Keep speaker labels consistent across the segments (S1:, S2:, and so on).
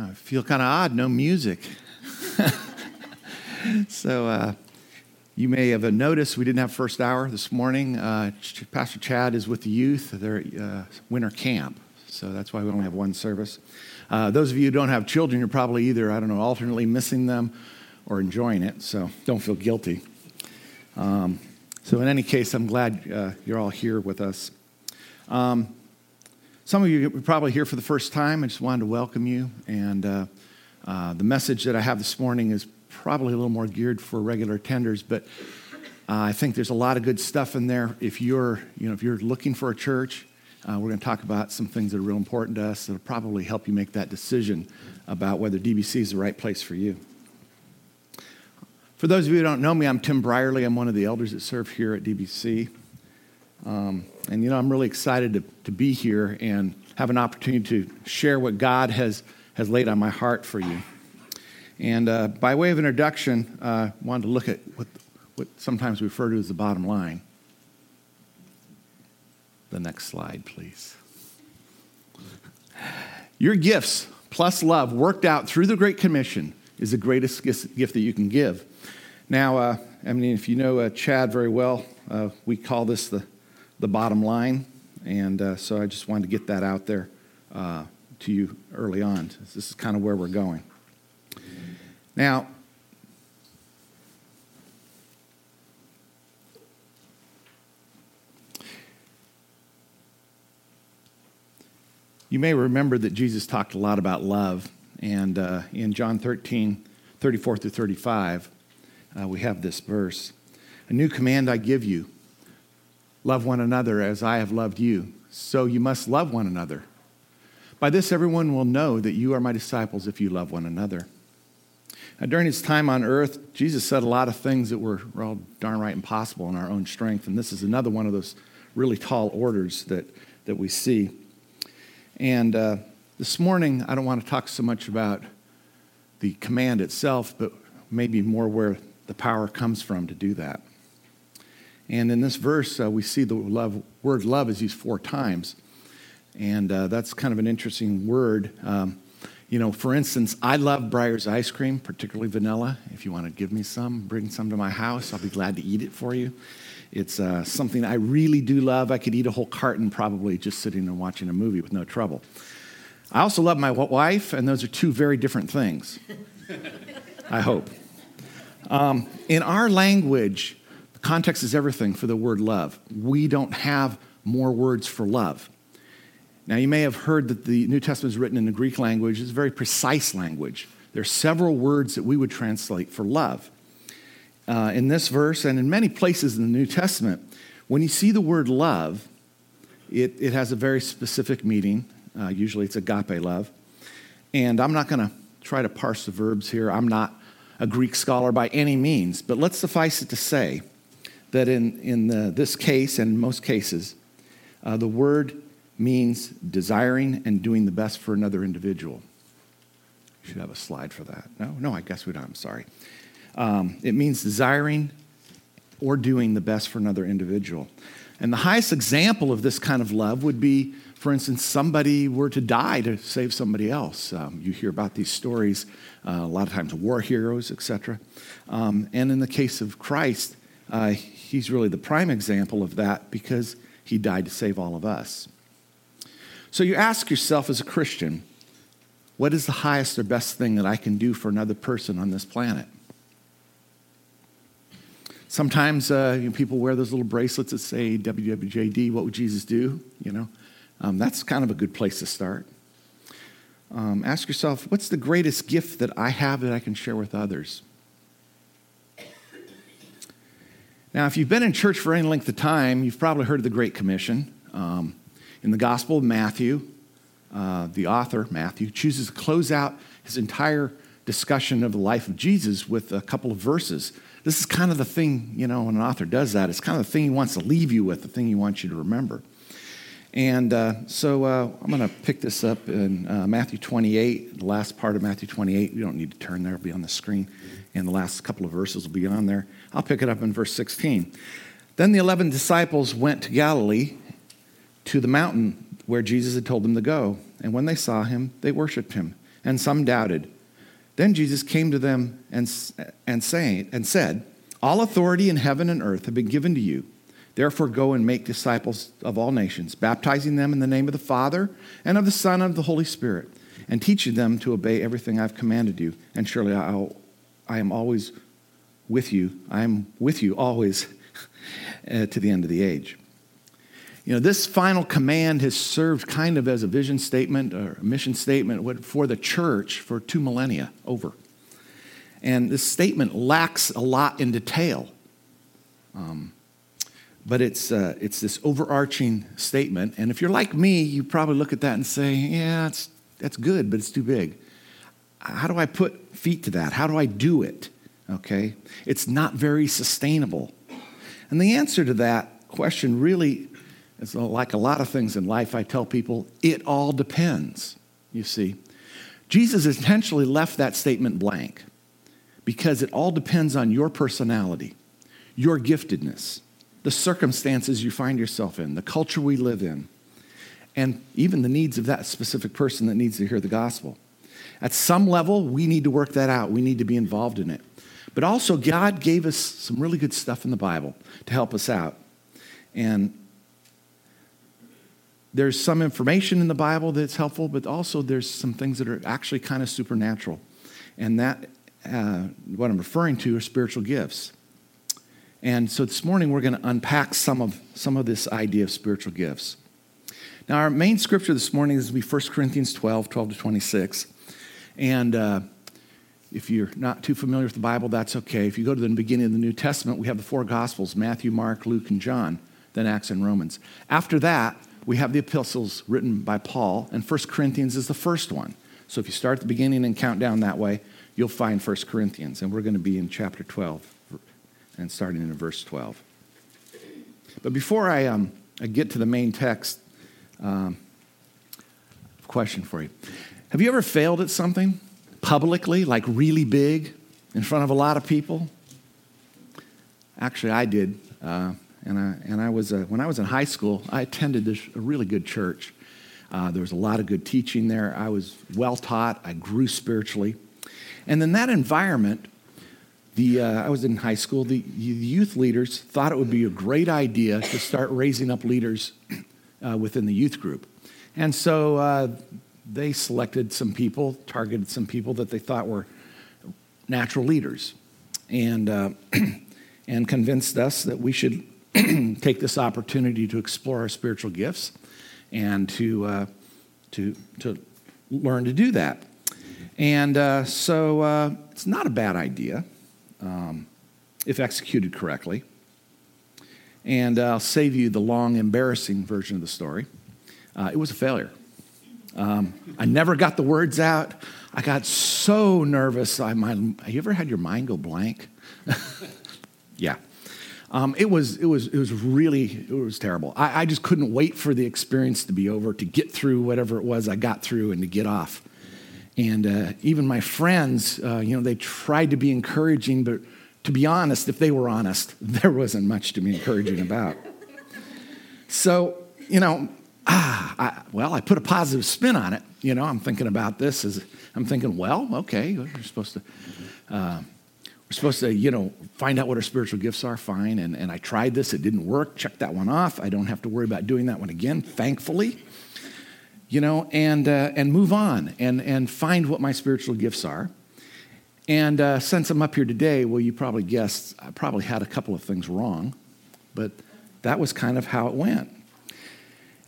S1: I feel kind of odd, no music. so, uh, you may have noticed we didn't have first hour this morning. Uh, Pastor Chad is with the youth, their uh, winter camp. So that's why we only have one service. Uh, those of you who don't have children, you're probably either, I don't know, alternately missing them or enjoying it. So don't feel guilty. Um, so, in any case, I'm glad uh, you're all here with us. Um, some of you are probably here for the first time. I just wanted to welcome you. And uh, uh, the message that I have this morning is probably a little more geared for regular attenders, but uh, I think there's a lot of good stuff in there. If you're, you know, if you're looking for a church, uh, we're going to talk about some things that are real important to us that'll probably help you make that decision about whether DBC is the right place for you. For those of you who don't know me, I'm Tim Brierly. I'm one of the elders that serve here at DBC. Um, and, you know, I'm really excited to, to be here and have an opportunity to share what God has, has laid on my heart for you. And uh, by way of introduction, I uh, wanted to look at what, what sometimes we refer to as the bottom line. The next slide, please. Your gifts plus love worked out through the Great Commission is the greatest gift that you can give. Now, uh, I mean, if you know uh, Chad very well, uh, we call this the the bottom line. And uh, so I just wanted to get that out there uh, to you early on. This is kind of where we're going. Now, you may remember that Jesus talked a lot about love. And uh, in John 13, 34 through 35, uh, we have this verse A new command I give you Love one another as I have loved you. So you must love one another. By this, everyone will know that you are my disciples if you love one another. Now, during his time on earth, Jesus said a lot of things that were, all darn right impossible in our own strength. And this is another one of those really tall orders that, that we see. And uh, this morning, I don't want to talk so much about the command itself, but maybe more where the power comes from to do that. And in this verse, uh, we see the love, word love is used four times. And uh, that's kind of an interesting word. Um, you know, for instance, I love Breyers ice cream, particularly vanilla. If you want to give me some, bring some to my house. I'll be glad to eat it for you. It's uh, something I really do love. I could eat a whole carton probably just sitting and watching a movie with no trouble. I also love my wife, and those are two very different things. I hope. Um, in our language, Context is everything for the word love. We don't have more words for love. Now, you may have heard that the New Testament is written in the Greek language. It's a very precise language. There are several words that we would translate for love. Uh, in this verse and in many places in the New Testament, when you see the word love, it, it has a very specific meaning. Uh, usually it's agape love. And I'm not going to try to parse the verbs here. I'm not a Greek scholar by any means, but let's suffice it to say that in, in the, this case and most cases, uh, the word means desiring and doing the best for another individual. You should have a slide for that. No, no, I guess we don't. I'm sorry. Um, it means desiring or doing the best for another individual. And the highest example of this kind of love would be, for instance, somebody were to die to save somebody else. Um, you hear about these stories uh, a lot of times, war heroes, etc. Um, and in the case of Christ, uh, he's really the prime example of that because he died to save all of us. So you ask yourself as a Christian, what is the highest or best thing that I can do for another person on this planet? Sometimes uh, you know, people wear those little bracelets that say WWJD, what would Jesus do? You know, um, that's kind of a good place to start. Um, ask yourself, what's the greatest gift that I have that I can share with others? Now, if you've been in church for any length of time, you've probably heard of the Great Commission. Um, in the Gospel of Matthew, uh, the author, Matthew, chooses to close out his entire discussion of the life of Jesus with a couple of verses. This is kind of the thing, you know, when an author does that, it's kind of the thing he wants to leave you with, the thing he wants you to remember. And uh, so uh, I'm going to pick this up in uh, Matthew 28, the last part of Matthew 28. You don't need to turn there, it'll be on the screen. And the last couple of verses will be on there. I'll pick it up in verse 16. Then the 11 disciples went to Galilee to the mountain where Jesus had told them to go. And when they saw him, they worshiped him, and some doubted. Then Jesus came to them and, and, and said, All authority in heaven and earth have been given to you. Therefore, go and make disciples of all nations, baptizing them in the name of the Father and of the Son and of the Holy Spirit, and teaching them to obey everything I've commanded you. And surely I'll, I am always with you. I am with you always uh, to the end of the age. You know, this final command has served kind of as a vision statement or a mission statement for the church for two millennia over. And this statement lacks a lot in detail. Um, but it's, uh, it's this overarching statement. And if you're like me, you probably look at that and say, yeah, it's, that's good, but it's too big. How do I put feet to that? How do I do it? Okay? It's not very sustainable. And the answer to that question really is like a lot of things in life, I tell people, it all depends, you see. Jesus intentionally left that statement blank because it all depends on your personality, your giftedness, the circumstances you find yourself in, the culture we live in, and even the needs of that specific person that needs to hear the gospel. At some level, we need to work that out. We need to be involved in it. But also, God gave us some really good stuff in the Bible to help us out. And there's some information in the Bible that's helpful, but also there's some things that are actually kind of supernatural. And that, uh, what I'm referring to, are spiritual gifts. And so this morning we're going to unpack some of, some of this idea of spiritual gifts. Now, our main scripture this morning is going to be 1 Corinthians 12, 12 to 26. And uh, if you're not too familiar with the Bible, that's okay. If you go to the beginning of the New Testament, we have the four Gospels Matthew, Mark, Luke, and John, then Acts and Romans. After that, we have the epistles written by Paul, and 1 Corinthians is the first one. So if you start at the beginning and count down that way, you'll find 1 Corinthians. And we're going to be in chapter 12 and starting in verse 12. But before I, um, I get to the main text, um, question for you. Have you ever failed at something publicly, like really big, in front of a lot of people? Actually, I did. Uh, and I, and I was, uh, when I was in high school, I attended this, a really good church. Uh, there was a lot of good teaching there. I was well taught. I grew spiritually. And in that environment, the, uh, I was in high school, the, youth leaders thought it would be a great idea to start raising up leaders uh, within the youth group. And so uh, they selected some people, targeted some people that they thought were natural leaders, and, uh, and convinced us that we should take this opportunity to explore our spiritual gifts and to, uh, to, to learn to do that. And uh, so it's not a bad idea um, if executed correctly. And I'll save you the long, embarrassing version of the story. Uh, it was a failure. Um, I never got the words out. I got so nervous. I, my, have you ever had your mind go blank? yeah. Um, it was it was it was really it was terrible. I, I, just couldn't wait for the experience to be over to get through whatever it was I got through and to get off. And uh, even my friends, uh, you know, they tried to be encouraging, but to be honest, if they were honest, there wasn't much to be encouraging about. So you know, ah, I, well, I put a positive spin on it. You know, I'm thinking about this as I'm thinking, well, okay, we're supposed to. Uh, we're supposed to, you know, find out what our spiritual gifts are, fine. And, and I tried this, it didn't work. Check that one off. I don't have to worry about doing that one again, thankfully. You know, and, uh, and move on and, and find what my spiritual gifts are. And uh, since I'm up here today, well, you probably guessed I probably had a couple of things wrong, but that was kind of how it went.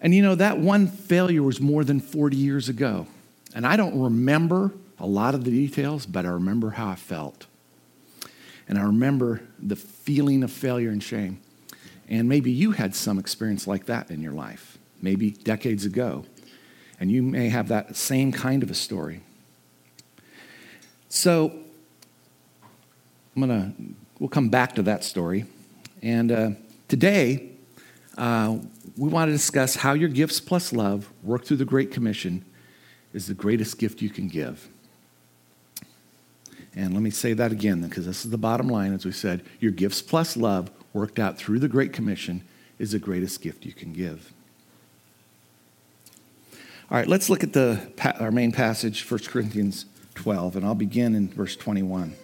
S1: And you know, that one failure was more than 40 years ago. And I don't remember a lot of the details, but I remember how I felt. And I remember the feeling of failure and shame. And maybe you had some experience like that in your life, maybe decades ago. And you may have that same kind of a story. So I'm to, we'll come back to that story. And uh, today, uh, we want to discuss how your gifts plus love work through the Great Commission is the greatest gift you can give. And let me say that again, because this is the bottom line. As we said, your gifts plus love, worked out through the Great Commission, is the greatest gift you can give. All right, let's look at the, our main passage, 1 Corinthians 12, and I'll begin in verse 21.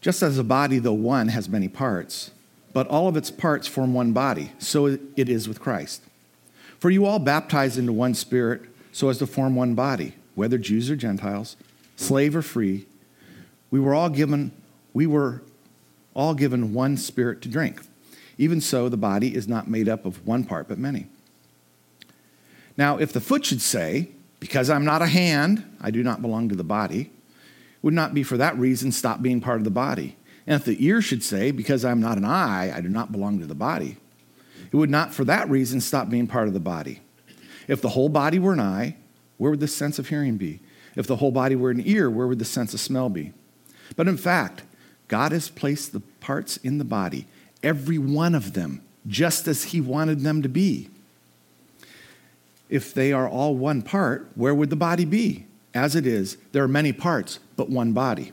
S1: Just as a body, though one, has many parts, but all of its parts form one body, so it is with Christ. For you all baptized into one spirit, so as to form one body, whether Jews or Gentiles, slave or free. We were all given, we were all given one spirit to drink. Even so, the body is not made up of one part, but many. Now, if the foot should say, Because I'm not a hand, I do not belong to the body, it would not be for that reason stop being part of the body. And if the ear should say, Because I'm not an eye, I do not belong to the body, it would not for that reason stop being part of the body. If the whole body were an eye, where would the sense of hearing be? If the whole body were an ear, where would the sense of smell be? But in fact, God has placed the parts in the body, every one of them, just as He wanted them to be. If they are all one part, where would the body be? As it is, there are many parts, but one body.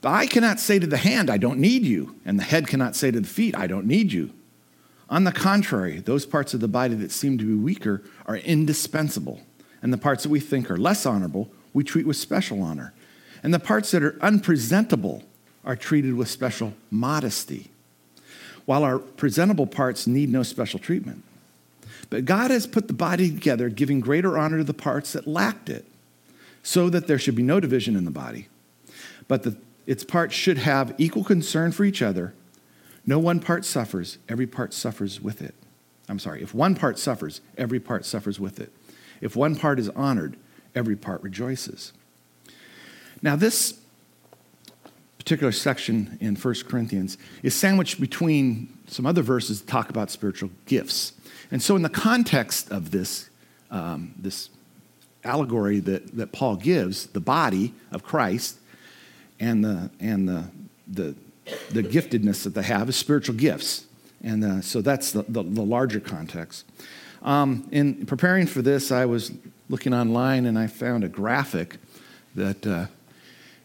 S1: The eye cannot say to the hand, I don't need you, and the head cannot say to the feet, I don't need you. On the contrary, those parts of the body that seem to be weaker are indispensable, and the parts that we think are less honorable, we treat with special honor. And the parts that are unpresentable are treated with special modesty, while our presentable parts need no special treatment. But God has put the body together, giving greater honor to the parts that lacked it, so that there should be no division in the body, but that its parts should have equal concern for each other no one part suffers, every part suffers with it. I'm sorry, if one part suffers, every part suffers with it. If one part is honored, every part rejoices. Now, this particular section in 1 Corinthians is sandwiched between some other verses that talk about spiritual gifts. And so, in the context of this, um, this allegory that, that Paul gives, the body of Christ and the, and the, the the giftedness that they have is spiritual gifts. And uh, so that's the, the, the larger context. Um, in preparing for this, I was looking online and I found a graphic that uh,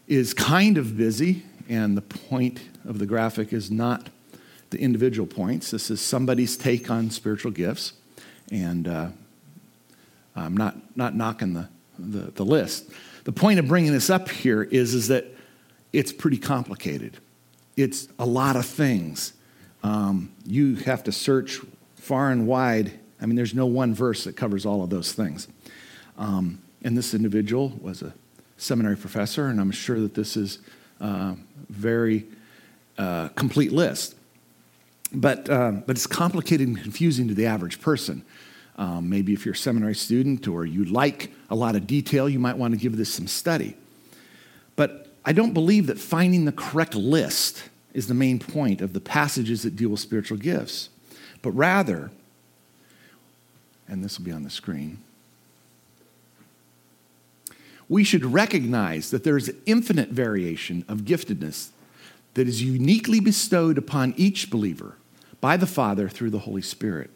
S1: is kind of busy, and the point of the graphic is not the individual points. This is somebody's take on spiritual gifts, and uh, I'm not, not knocking the, the, the list. The point of bringing this up here is, is that it's pretty complicated it's a lot of things. Um, you have to search far and wide. I mean, there's no one verse that covers all of those things. Um, and this individual was a seminary professor, and I'm sure that this is a very uh, complete list. But, uh, but it's complicated and confusing to the average person. Um, maybe if you're a seminary student or you like a lot of detail, you might want to give this some study. But I don't believe that finding the correct list is the main point of the passages that deal with spiritual gifts, but rather, and this will be on the screen, we should recognize that there is infinite variation of giftedness that is uniquely bestowed upon each believer by the Father through the Holy Spirit.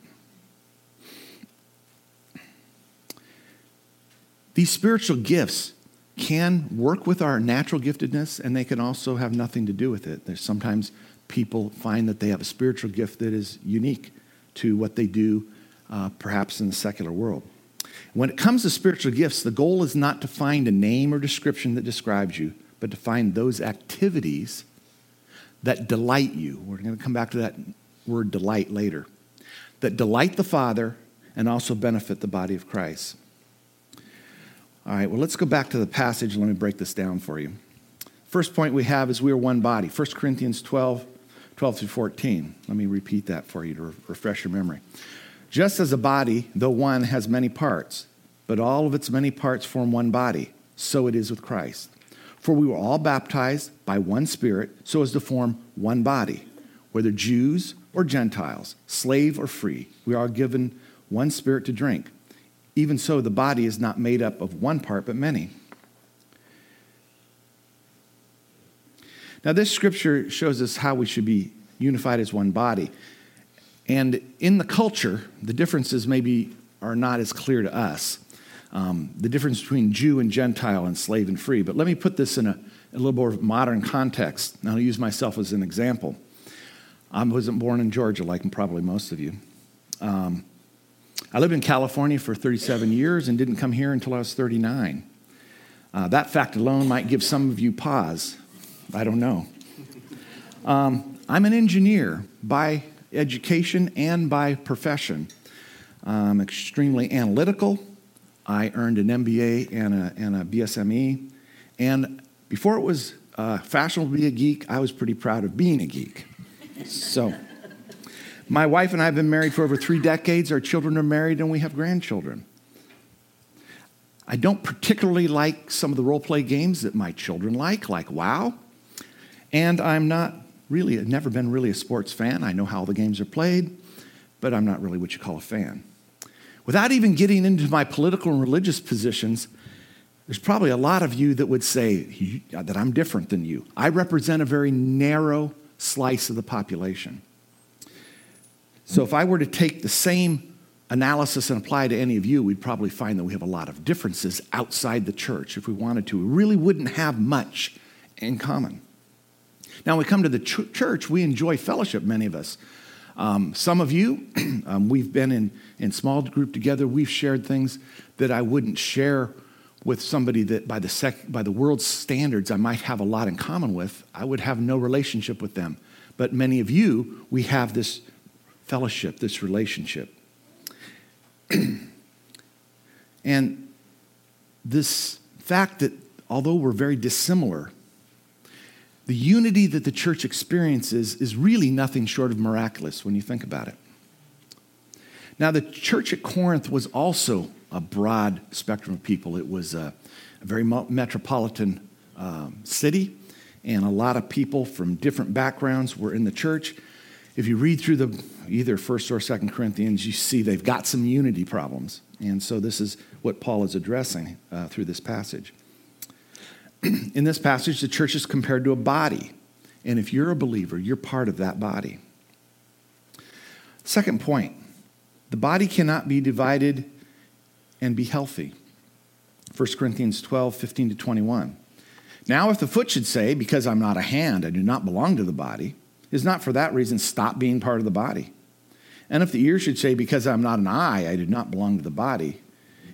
S1: These spiritual gifts can work with our natural giftedness and they can also have nothing to do with it. There's sometimes people find that they have a spiritual gift that is unique to what they do, uh, perhaps in the secular world. When it comes to spiritual gifts, the goal is not to find a name or description that describes you, but to find those activities that delight you. We're going to come back to that word delight later. That delight the Father and also benefit the body of Christ. All right, well, let's go back to the passage. Let me break this down for you. First point we have is we are one body. 1 Corinthians 12, 12 through 14. Let me repeat that for you to re- refresh your memory. Just as a body, though one, has many parts, but all of its many parts form one body, so it is with Christ. For we were all baptized by one Spirit so as to form one body, whether Jews or Gentiles, slave or free. We are given one Spirit to drink. Even so, the body is not made up of one part, but many. Now, this scripture shows us how we should be unified as one body. And in the culture, the differences maybe are not as clear to us. Um, the difference between Jew and Gentile and slave and free. But let me put this in a, a little more modern context. And I'll use myself as an example. I wasn't born in Georgia like probably most of you. Um, I lived in California for 37 years and didn't come here until I was 39. Uh, that fact alone might give some of you pause. I don't know. Um, I'm an engineer by education and by profession. I'm extremely analytical. I earned an MBA and a, and a BSME. And before it was uh, fashionable to be a geek, I was pretty proud of being a geek. So, my wife and I have been married for over three decades. Our children are married and we have grandchildren. I don't particularly like some of the role play games that my children like, like WoW. And I'm not really, never been really a sports fan. I know how the games are played, but I'm not really what you call a fan. Without even getting into my political and religious positions, there's probably a lot of you that would say that I'm different than you. I represent a very narrow slice of the population. So if I were to take the same analysis and apply to any of you, we'd probably find that we have a lot of differences outside the church. If we wanted to, we really wouldn't have much in common. Now, when we come to the ch- church, we enjoy fellowship, many of us. Um, some of you, um, we've been in, in small group together. We've shared things that I wouldn't share with somebody that by the, sec- by the world's standards I might have a lot in common with. I would have no relationship with them. But many of you, we have this fellowship, this relationship. and this fact that although we're very dissimilar, the unity that the church experiences is really nothing short of miraculous when you think about it. Now, the church at Corinth was also a broad spectrum of people. It was a, a very metropolitan um, city, and a lot of people from different backgrounds were in the church. If you read through the either First or Second Corinthians, you see they've got some unity problems, and so this is what Paul is addressing uh, through this passage. in this passage, the church is compared to a body. And if you're a believer, you're part of that body. Second point the body cannot be divided and be healthy. 1 Corinthians 12, 15 to 21. Now, if the foot should say, Because I'm not a hand, I do not belong to the body, is not for that reason stop being part of the body. And if the ear should say, Because I'm not an eye, I do not belong to the body,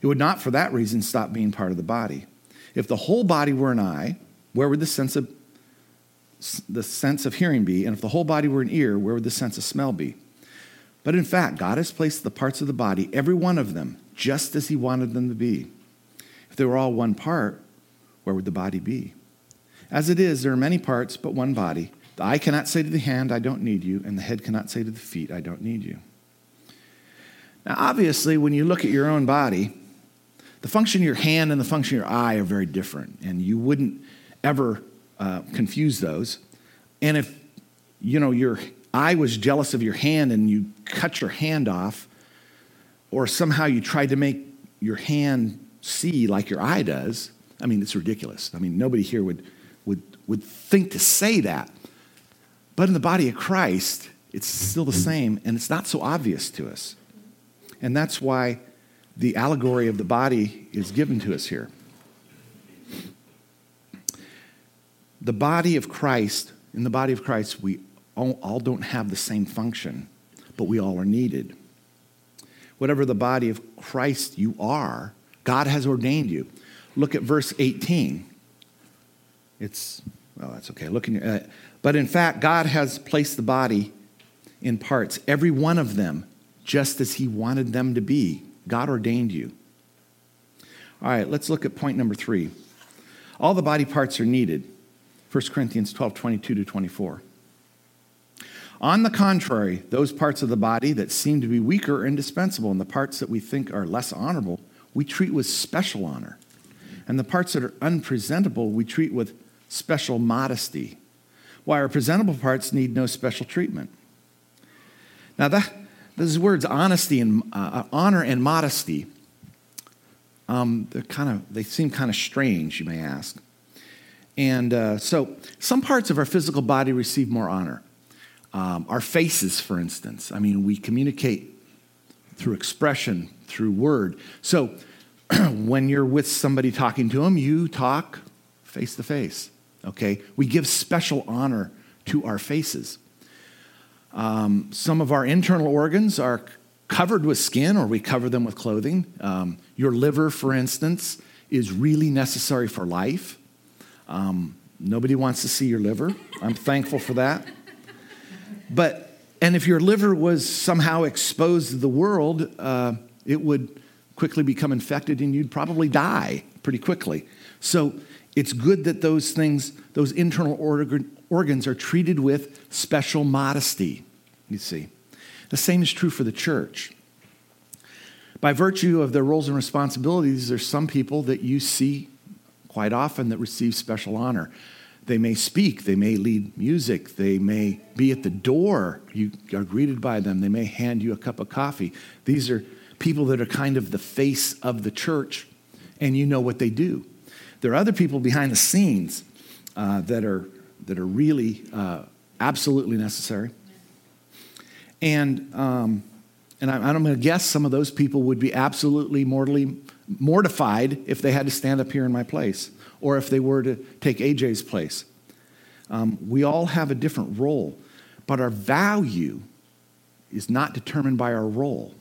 S1: it would not for that reason stop being part of the body. If the whole body were an eye, where would the sense of the sense of hearing be? And if the whole body were an ear, where would the sense of smell be? But in fact, God has placed the parts of the body, every one of them, just as He wanted them to be. If they were all one part, where would the body be? As it is, there are many parts, but one body. The eye cannot say to the hand, I don't need you, and the head cannot say to the feet, I don't need you. Now, obviously, when you look at your own body, the function of your hand and the function of your eye are very different, and you wouldn't ever uh, confuse those. And if you know your eye was jealous of your hand and you cut your hand off, or somehow you tried to make your hand see like your eye does, I mean, it's ridiculous. I mean, nobody here would, would, would think to say that. But in the body of Christ, it's still the same, and it's not so obvious to us. And that's why the allegory of the body is given to us here. The body of Christ, in the body of Christ, we all, all don't have the same function, but we all are needed. Whatever the body of Christ you are, God has ordained you. Look at verse 18. It's, well, that's okay. Look in uh, but in fact, God has placed the body in parts, every one of them, just as He wanted them to be. God ordained you. All right, let's look at point number three. All the body parts are needed. 1 Corinthians 12, 22 to 24. On the contrary, those parts of the body that seem to be weaker are indispensable, and the parts that we think are less honorable, we treat with special honor. And the parts that are unpresentable, we treat with special modesty, while our presentable parts need no special treatment. Now, that, those words, honesty and uh, honor and modesty, um, they're kind of they seem kind of strange, you may ask. And uh, so, some parts of our physical body receive more honor. Um, our faces, for instance. I mean, we communicate through expression, through word. So, when you're with somebody talking to them, you talk face to face. Okay, we give special honor to our faces. Um, some of our internal organs are covered with skin or we cover them with clothing. Um, your liver, for instance, is really necessary for life. Um, nobody wants to see your liver. I'm thankful for that. But, and if your liver was somehow exposed to the world, uh, it would quickly become infected and you'd probably die pretty quickly. So it's good that those things, those internal organ, organs, are treated with special modesty, you see. The same is true for the church. By virtue of their roles and responsibilities, there's some people that you see quite often that receive special honor. They may speak, they may lead music, they may be at the door. You are greeted by them, they may hand you a cup of coffee. These are people that are kind of the face of the church, and you know what they do. There are other people behind the scenes uh, that, are, that are really uh, absolutely necessary. And, um, and I, I'm going to guess some of those people would be absolutely mortally mortified if they had to stand up here in my place or if they were to take AJ's place. Um, we all have a different role, but our value is not determined by our role.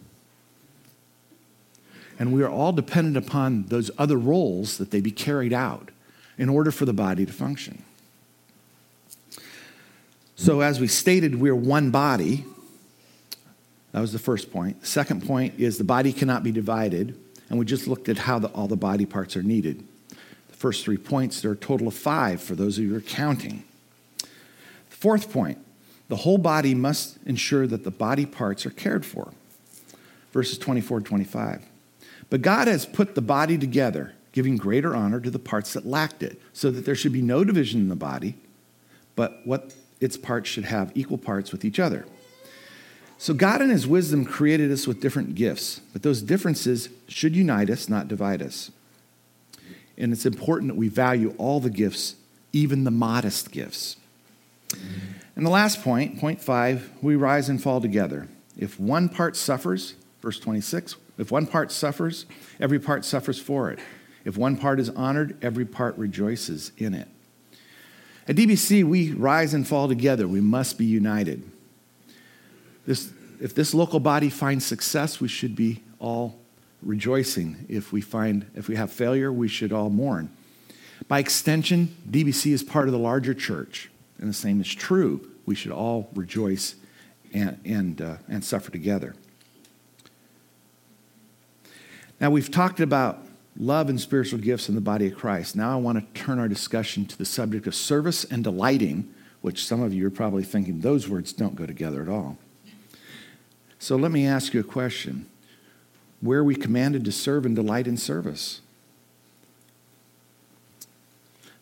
S1: And we are all dependent upon those other roles that they be carried out in order for the body to function. So, as we stated, we're one body. That was the first point. Second point is the body cannot be divided. And we just looked at how the, all the body parts are needed. The first three points, there are a total of five for those of you who are counting. The fourth point the whole body must ensure that the body parts are cared for. Verses 24 to 25. But God has put the body together, giving greater honor to the parts that lacked it, so that there should be no division in the body, but what its parts should have equal parts with each other. So, God in His wisdom created us with different gifts, but those differences should unite us, not divide us. And it's important that we value all the gifts, even the modest gifts. And the last point, point five, we rise and fall together. If one part suffers, verse 26, if one part suffers, every part suffers for it. If one part is honored, every part rejoices in it. At DBC, we rise and fall together. We must be united. This, if this local body finds success, we should be all rejoicing. If we find if we have failure, we should all mourn. By extension, DBC is part of the larger church, and the same is true. We should all rejoice and, and, uh, and suffer together. Now, we've talked about love and spiritual gifts in the body of Christ. Now, I want to turn our discussion to the subject of service and delighting, which some of you are probably thinking those words don't go together at all. So, let me ask you a question Where are we commanded to serve and delight in service?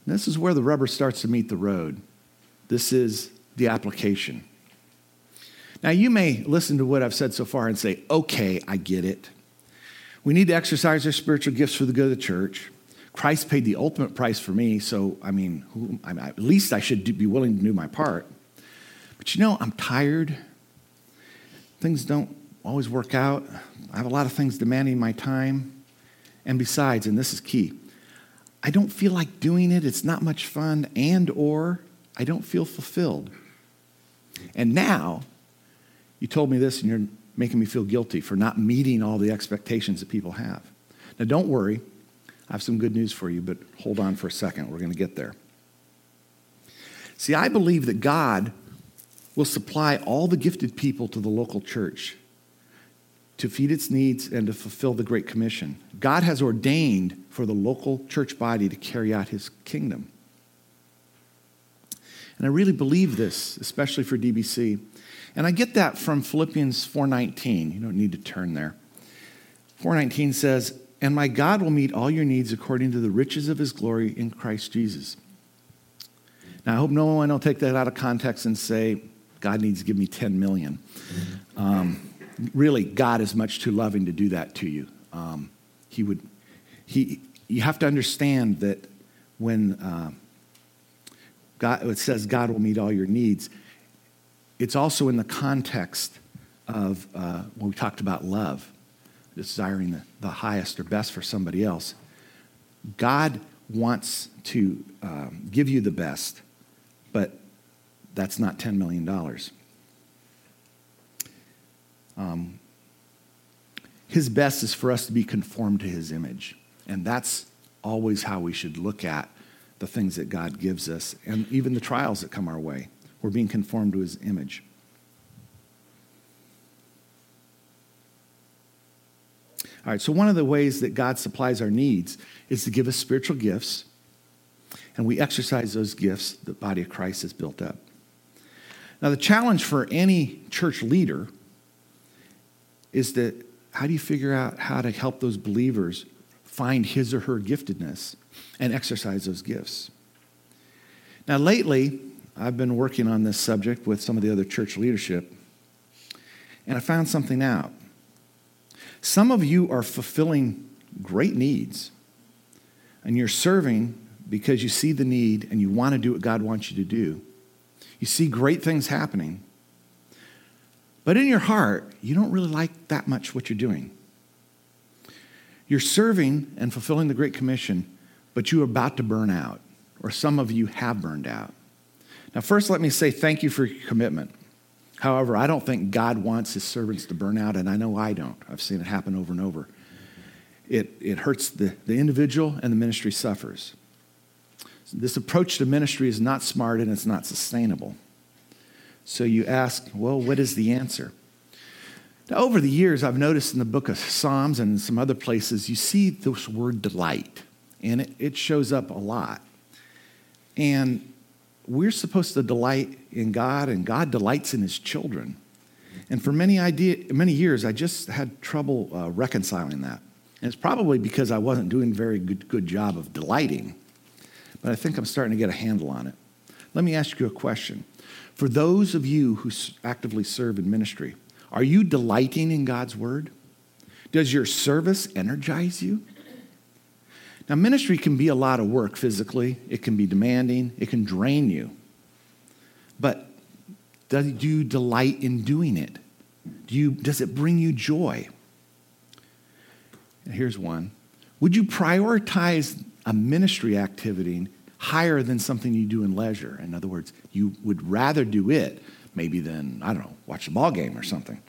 S1: This is where the rubber starts to meet the road. This is the application. Now, you may listen to what I've said so far and say, okay, I get it. We need to exercise our spiritual gifts for the good of the church. Christ paid the ultimate price for me, so I mean, who, I mean at least I should be willing to do my part. But you know, I'm tired. Things don't always work out. I have a lot of things demanding my time. And besides, and this is key, I don't feel like doing it. It's not much fun, and or I don't feel fulfilled. And now, you told me this, and you're making me feel guilty for not meeting all the expectations that people have. Now, don't worry. I have some good news for you, but hold on for a second. We're going to get there. See, I believe that God will supply all the gifted people to the local church to feed its needs and to fulfill the Great Commission. God has ordained for the local church body to carry out his kingdom. And I really believe this, especially for DBC. And I get that from Philippians 4:19. You don't need to turn there. 4:19 says, "And my God will meet all your needs according to the riches of his glory in Christ Jesus." Now, I hope no one will take that out of context and say, God needs to give me 10 million. Um, really, God is much too loving to do that to you. Um, he would, he, you have to understand that when uh, God, it says God will meet all your needs, it's also in the context of uh, when we talked about love, desiring the, the highest or best for somebody else. God wants to um, give you the best, but that's not $10 million. um, his best is for us to be conformed to his image. And that's always how we should look at the things that God gives us and even the trials that come our way. We're being conformed to his image. All right, so one of the ways that God supplies our needs is to give us spiritual gifts, and we exercise those gifts, the body of Christ is built up. Now, the challenge for any church leader is that how do you figure out how to help those believers find his or her giftedness and exercise those gifts? Now, lately, I've been working on this subject with some of the other church leadership, and I found something out. Some of you are fulfilling great needs, and you're serving because you see the need and you want to do what God wants you to do. You see great things happening. But in your heart, you don't really like that much what you're doing. You're serving and fulfilling the Great Commission, but you're about to burn out, or some of you have burned out. Now, first, let me say thank you for your commitment. However, I don't think God wants his servants to burn out, and I know I don't. I've seen it happen over and over. It, it hurts the, the individual, and the ministry suffers. This approach to ministry is not smart and it's not sustainable. So you ask, well, what is the answer? Now, over the years, I've noticed in the book of Psalms and some other places, you see this word delight, and it, it shows up a lot. And we're supposed to delight in God, and God delights in his children. And for many, idea, many years, I just had trouble uh, reconciling that. And it's probably because I wasn't doing a very good, good job of delighting. But I think I'm starting to get a handle on it. Let me ask you a question. For those of you who actively serve in ministry, are you delighting in God's word? Does your service energize you? Now, ministry can be a lot of work physically, it can be demanding, it can drain you. But do you delight in doing it? Do you, does it bring you joy? Here's one Would you prioritize a ministry activity higher than something you do in leisure? In other words, you would rather do it maybe than, I don't know, watch a ball game or something.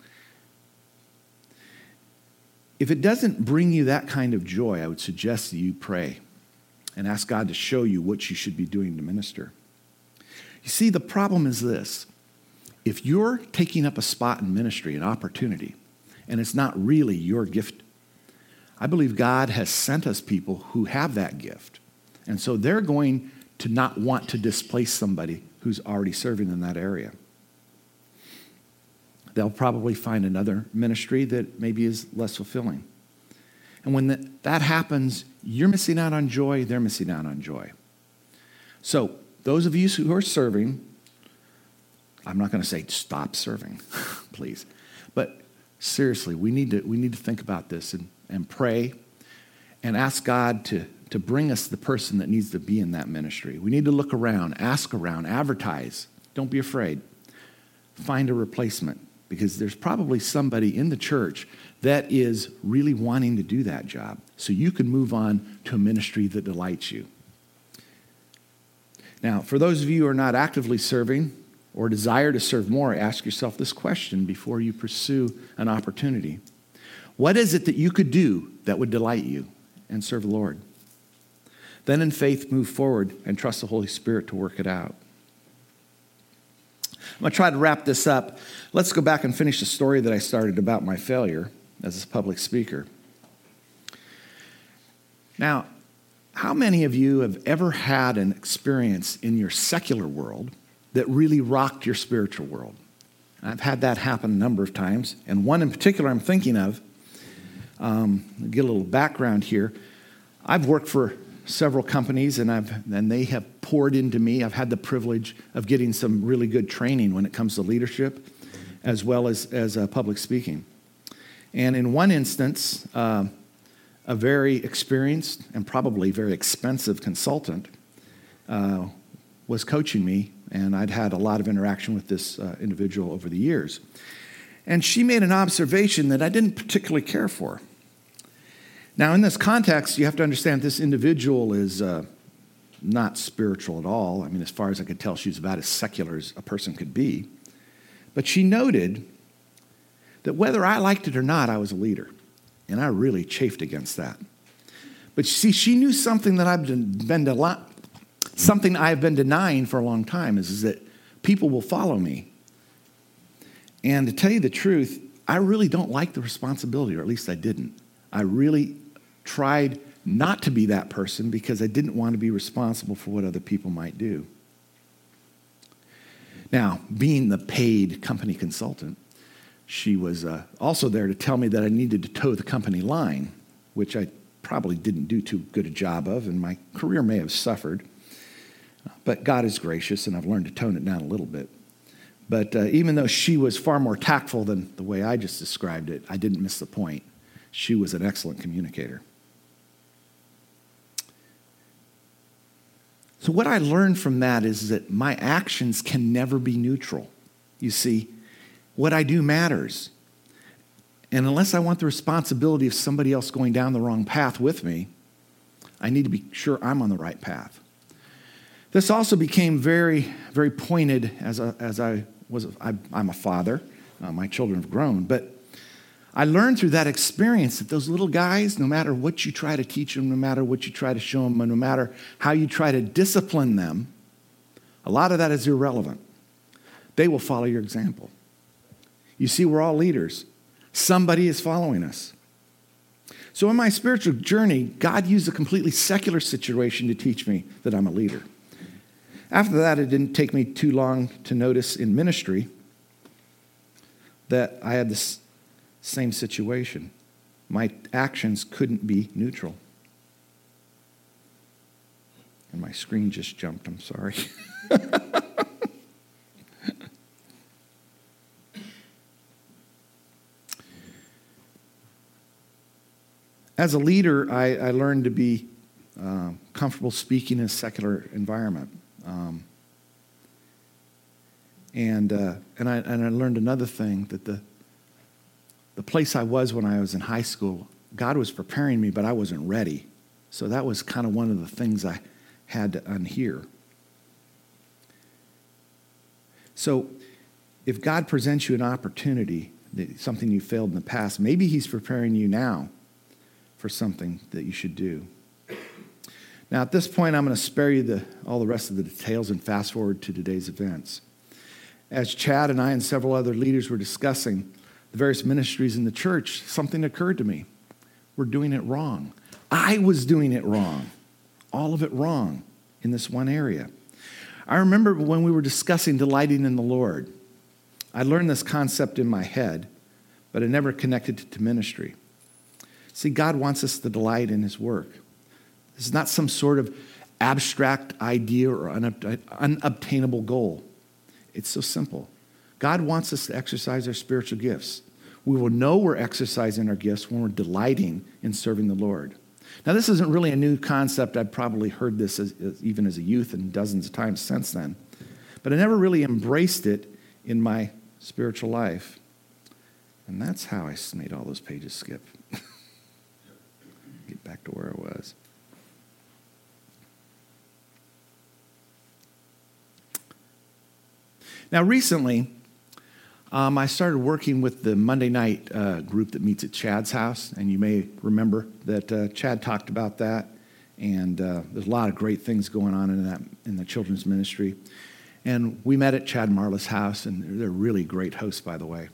S1: If it doesn't bring you that kind of joy, I would suggest that you pray and ask God to show you what you should be doing to minister. You see, the problem is this if you're taking up a spot in ministry, an opportunity, and it's not really your gift, I believe God has sent us people who have that gift. And so they're going to not want to displace somebody who's already serving in that area. They'll probably find another ministry that maybe is less fulfilling. And when that happens, you're missing out on joy, they're missing out on joy. So, those of you who are serving, I'm not going to say stop serving, please. But seriously, we need to, we need to think about this and, and pray and ask God to, to bring us the person that needs to be in that ministry. We need to look around, ask around, advertise. Don't be afraid. Find a replacement because there's probably somebody in the church that is really wanting to do that job. So you can move on to a ministry that delights you. Now, for those of you who are not actively serving or desire to serve more, ask yourself this question before you pursue an opportunity What is it that you could do that would delight you and serve the Lord? Then, in faith, move forward and trust the Holy Spirit to work it out. I'm going to try to wrap this up. Let's go back and finish the story that I started about my failure as a public speaker. Now, how many of you have ever had an experience in your secular world that really rocked your spiritual world? I've had that happen a number of times, and one in particular I'm thinking of. Um, get a little background here. I've worked for several companies and I've and they have poured into me. I've had the privilege of getting some really good training when it comes to leadership as well as, as uh, public speaking. And in one instance, uh, a very experienced and probably very expensive consultant uh, was coaching me, and I'd had a lot of interaction with this uh, individual over the years. And she made an observation that I didn't particularly care for. Now, in this context, you have to understand this individual is uh, not spiritual at all. I mean, as far as I could tell, she's about as secular as a person could be. But she noted that whether I liked it or not, I was a leader. And I really chafed against that. But see, she knew something that I've been something I've been denying for a long time is, is that people will follow me. And to tell you the truth, I really don't like the responsibility, or at least I didn't. I really tried not to be that person because I didn't want to be responsible for what other people might do. Now, being the paid company consultant, she was uh, also there to tell me that I needed to toe the company line, which I probably didn't do too good a job of, and my career may have suffered. But God is gracious, and I've learned to tone it down a little bit. But uh, even though she was far more tactful than the way I just described it, I didn't miss the point. She was an excellent communicator. So, what I learned from that is that my actions can never be neutral. You see, what I do matters. And unless I want the responsibility of somebody else going down the wrong path with me, I need to be sure I'm on the right path. This also became very, very pointed as, a, as I was. I, am a father. Uh, my children have grown, but I learned through that experience that those little guys, no matter what you try to teach them, no matter what you try to show them, no matter how you try to discipline them, a lot of that is irrelevant. They will follow your example. You see, we're all leaders. Somebody is following us. So, in my spiritual journey, God used a completely secular situation to teach me that I'm a leader. After that, it didn't take me too long to notice in ministry that I had this same situation. My actions couldn't be neutral. And my screen just jumped, I'm sorry. As a leader, I, I learned to be uh, comfortable speaking in a secular environment. Um, and, uh, and, I, and I learned another thing that the, the place I was when I was in high school, God was preparing me, but I wasn't ready. So that was kind of one of the things I had to unhear. So if God presents you an opportunity, something you failed in the past, maybe He's preparing you now for something that you should do. Now, at this point, I'm going to spare you the, all the rest of the details and fast forward to today's events. As Chad and I and several other leaders were discussing the various ministries in the church, something occurred to me. We're doing it wrong. I was doing it wrong, all of it wrong in this one area. I remember when we were discussing delighting in the Lord, I learned this concept in my head, but I never connected to ministry. See, God wants us to delight in His work. This is not some sort of abstract idea or unobtainable goal. It's so simple. God wants us to exercise our spiritual gifts. We will know we're exercising our gifts when we're delighting in serving the Lord. Now, this isn't really a new concept. I've probably heard this as, as, even as a youth and dozens of times since then. But I never really embraced it in my spiritual life. And that's how I made all those pages skip. get back to where I was. Now, recently, um, I started working with the Monday night uh, group that meets at Chad's house, and you may remember that uh, Chad talked about that. And uh, there's a lot of great things going on in that in the children's ministry. And we met at Chad Marla's house, and they're really great hosts, by the way.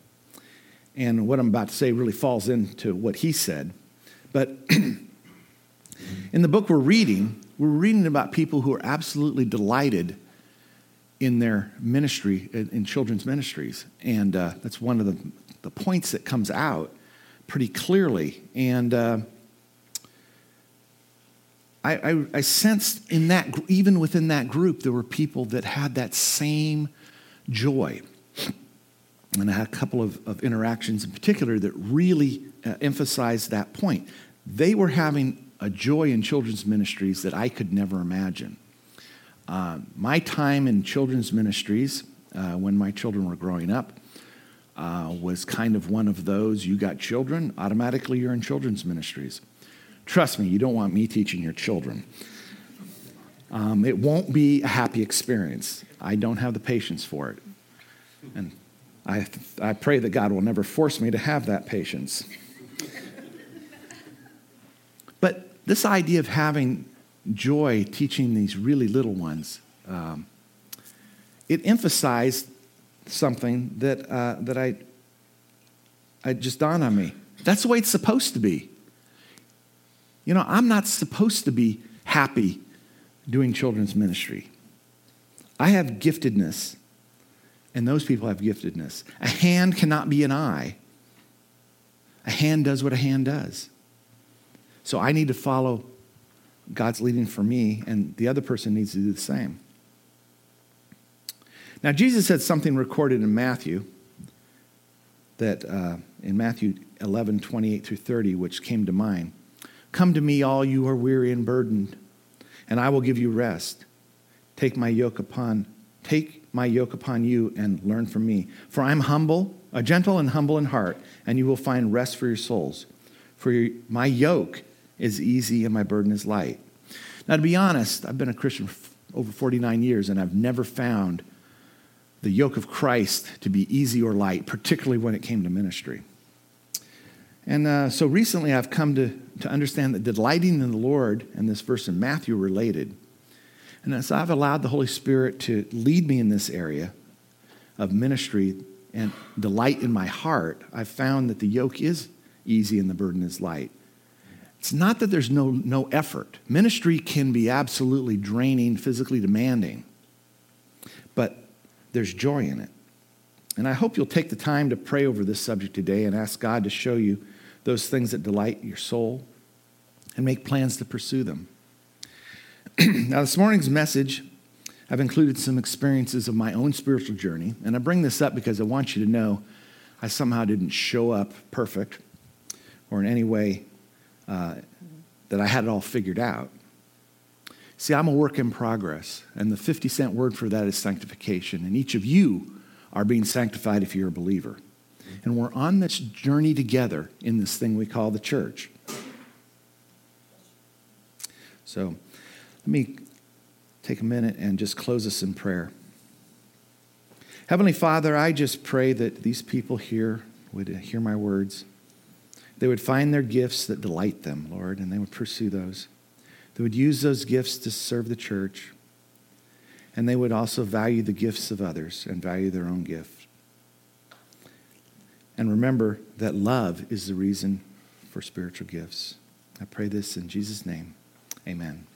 S1: And what I'm about to say really falls into what he said. But in the book we're reading, we're reading about people who are absolutely delighted in their ministry, in, children's ministries. And uh, that's one of the, the points that comes out pretty clearly. And uh, I, I, I sensed in that, even within that group, there were people that had that same joy. And I had a couple of, of interactions in particular that really uh, emphasized that point. They were having a joy in children's ministries that I could never imagine. Uh, my time in children's ministries, uh, when my children were growing up, uh, was kind of one of those you got children, automatically you're in children's ministries. Trust me, you don't want me teaching your children. Um, it won't be a happy experience. I don't have the patience for it. And I, I pray that God will never force me to have that patience. but this idea of having joy teaching these really little ones, um, it emphasized something that, uh, that I, I just dawned on me. That's the way it's supposed to be. You know, I'm not supposed to be happy doing children's ministry. I have giftedness, and those people have giftedness. A hand cannot be an eye. A hand does what a hand does. So I need to follow God's leading for me, and the other person needs to do the same. Now, Jesus said something recorded in Matthew that uh, in Matthew 11, 28 through 30, which came to mind. Come to me, all you are weary and burdened, and I will give you rest. Take my yoke upon take my yoke upon you and learn from me. For I'm humble, a gentle and humble in heart, and you will find rest for your souls. For your, my yoke is easy and my burden is light. Now, to be honest, I've been a Christian for over 49 years, and I've never found the yoke of Christ to be easy or light, particularly when it came to ministry. And uh, so recently I've come to, to understand that delighting in the Lord and this verse in Matthew related. And as I've allowed the Holy Spirit to lead me in this area of ministry and delight in my heart, I've found that the yoke is easy and the burden is light. It's not that there's no, no effort. Ministry can be absolutely draining, physically demanding, but there's joy in it. And I hope you'll take the time to pray over this subject today and ask God to show you those things that delight your soul and make plans to pursue them. now, this morning's message, I've included some experiences of my own spiritual journey. And I bring this up because I want you to know I somehow didn't show up perfect or in any way that I had it all figured out. See, I'm a work in progress, and the 50 cent word for that is sanctification. And each of you are being sanctified if you're a believer. And we're on this journey together in this thing we call the church. So let me take a minute and just close us in prayer. Heavenly Father, I just pray that these people here would hear my words. They would find their gifts that delight them, Lord, and they would pursue those. They would use those gifts to serve the church. And they would also value the gifts of others and value their own gift. And remember that love is the reason for spiritual gifts. I pray this in Jesus' name. Amen.